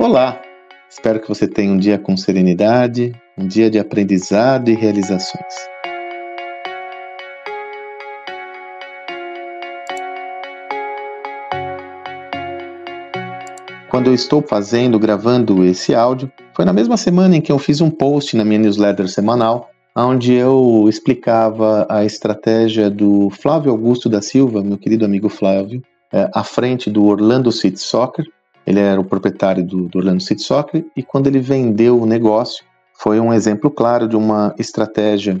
Olá! Espero que você tenha um dia com serenidade, um dia de aprendizado e realizações. Quando eu estou fazendo, gravando esse áudio, foi na mesma semana em que eu fiz um post na minha newsletter semanal, onde eu explicava a estratégia do Flávio Augusto da Silva, meu querido amigo Flávio, é, à frente do Orlando City Soccer, ele era o proprietário do, do Orlando City Soccer e quando ele vendeu o negócio, foi um exemplo claro de uma estratégia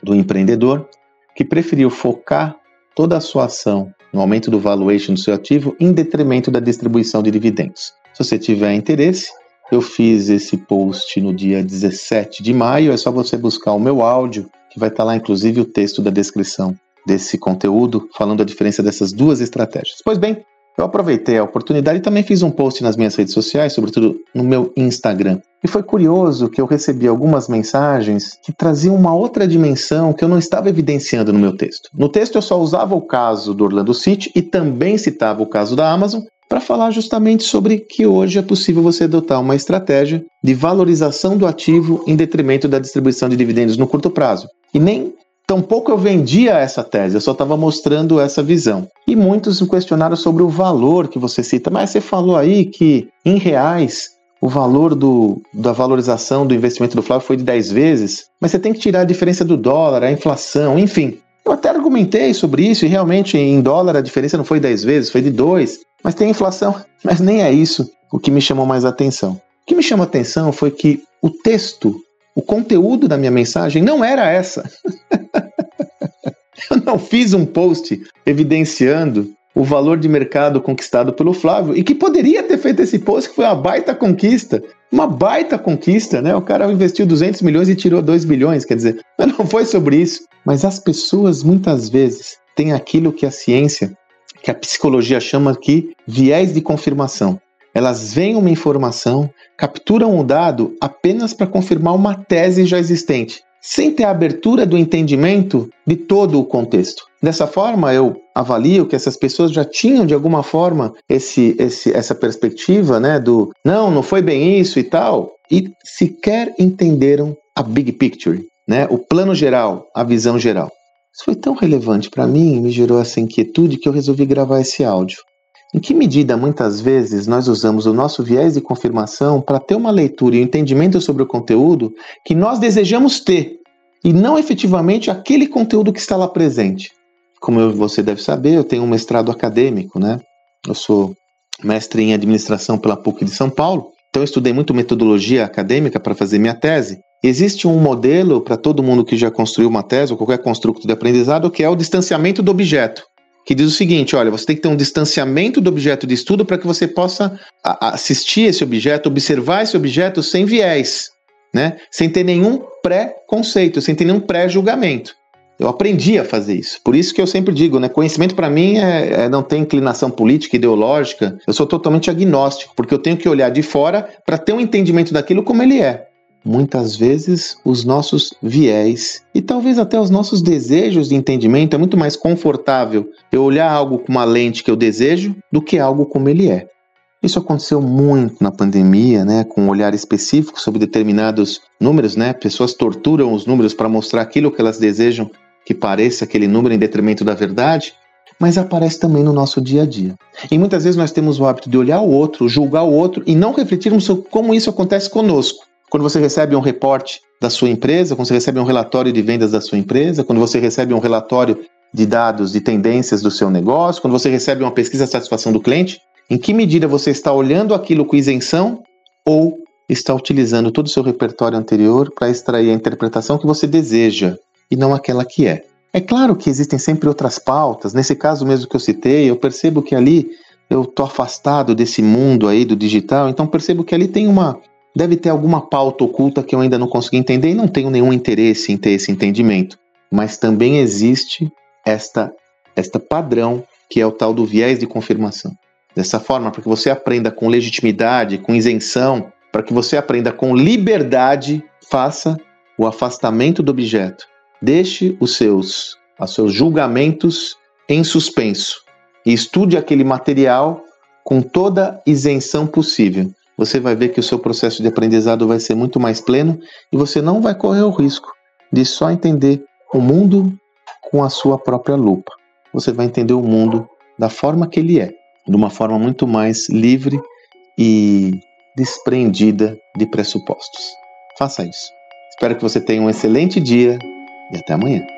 do empreendedor que preferiu focar toda a sua ação no aumento do valuation do seu ativo em detrimento da distribuição de dividendos. Se você tiver interesse, eu fiz esse post no dia 17 de maio, é só você buscar o meu áudio, que vai estar lá inclusive o texto da descrição desse conteúdo, falando a diferença dessas duas estratégias. Pois bem, eu aproveitei a oportunidade e também fiz um post nas minhas redes sociais, sobretudo no meu Instagram. E foi curioso que eu recebi algumas mensagens que traziam uma outra dimensão que eu não estava evidenciando no meu texto. No texto eu só usava o caso do Orlando City e também citava o caso da Amazon para falar justamente sobre que hoje é possível você adotar uma estratégia de valorização do ativo em detrimento da distribuição de dividendos no curto prazo. E nem Tampouco eu vendia essa tese, eu só estava mostrando essa visão. E muitos me questionaram sobre o valor que você cita, mas você falou aí que em reais o valor do, da valorização do investimento do Flávio foi de 10 vezes, mas você tem que tirar a diferença do dólar, a inflação, enfim. Eu até argumentei sobre isso e realmente em dólar a diferença não foi 10 vezes, foi de 2, mas tem inflação, mas nem é isso o que me chamou mais atenção. O que me chamou atenção foi que o texto o conteúdo da minha mensagem não era essa. eu não fiz um post evidenciando o valor de mercado conquistado pelo Flávio e que poderia ter feito esse post, que foi uma baita conquista. Uma baita conquista, né? O cara investiu 200 milhões e tirou 2 bilhões, quer dizer, não foi sobre isso. Mas as pessoas muitas vezes têm aquilo que a ciência, que a psicologia chama aqui viés de confirmação. Elas veem uma informação, capturam o dado apenas para confirmar uma tese já existente, sem ter a abertura do entendimento de todo o contexto. Dessa forma, eu avalio que essas pessoas já tinham de alguma forma esse, esse, essa perspectiva, né, do não, não foi bem isso e tal, e sequer entenderam a big picture, né, o plano geral, a visão geral. Isso foi tão relevante para mim, me gerou essa inquietude que eu resolvi gravar esse áudio. Em que medida, muitas vezes, nós usamos o nosso viés de confirmação para ter uma leitura e um entendimento sobre o conteúdo que nós desejamos ter, e não efetivamente aquele conteúdo que está lá presente? Como você deve saber, eu tenho um mestrado acadêmico, né? Eu sou mestre em administração pela PUC de São Paulo, então eu estudei muito metodologia acadêmica para fazer minha tese. Existe um modelo para todo mundo que já construiu uma tese ou qualquer construto de aprendizado que é o distanciamento do objeto que diz o seguinte: olha, você tem que ter um distanciamento do objeto de estudo para que você possa assistir esse objeto, observar esse objeto sem viés, né? sem ter nenhum pré-conceito, sem ter nenhum pré-julgamento. Eu aprendi a fazer isso. Por isso que eu sempre digo, né? Conhecimento para mim é, é, não tem inclinação política, ideológica. Eu sou totalmente agnóstico, porque eu tenho que olhar de fora para ter um entendimento daquilo como ele é muitas vezes os nossos viés e talvez até os nossos desejos de entendimento é muito mais confortável eu olhar algo com uma lente que eu desejo do que algo como ele é. Isso aconteceu muito na pandemia, né, com um olhar específico sobre determinados números, né? Pessoas torturam os números para mostrar aquilo que elas desejam que pareça aquele número em detrimento da verdade, mas aparece também no nosso dia a dia. E muitas vezes nós temos o hábito de olhar o outro, julgar o outro e não refletirmos sobre como isso acontece conosco. Quando você recebe um reporte da sua empresa, quando você recebe um relatório de vendas da sua empresa, quando você recebe um relatório de dados de tendências do seu negócio, quando você recebe uma pesquisa de satisfação do cliente, em que medida você está olhando aquilo com isenção ou está utilizando todo o seu repertório anterior para extrair a interpretação que você deseja e não aquela que é. É claro que existem sempre outras pautas, nesse caso mesmo que eu citei, eu percebo que ali eu estou afastado desse mundo aí do digital, então percebo que ali tem uma, Deve ter alguma pauta oculta que eu ainda não consegui entender e não tenho nenhum interesse em ter esse entendimento. Mas também existe esta, esta padrão que é o tal do viés de confirmação. Dessa forma, para que você aprenda com legitimidade, com isenção, para que você aprenda com liberdade, faça o afastamento do objeto. Deixe os seus, os seus julgamentos em suspenso e estude aquele material com toda isenção possível você vai ver que o seu processo de aprendizado vai ser muito mais pleno e você não vai correr o risco de só entender o mundo com a sua própria lupa. Você vai entender o mundo da forma que ele é, de uma forma muito mais livre e desprendida de pressupostos. Faça isso. Espero que você tenha um excelente dia e até amanhã.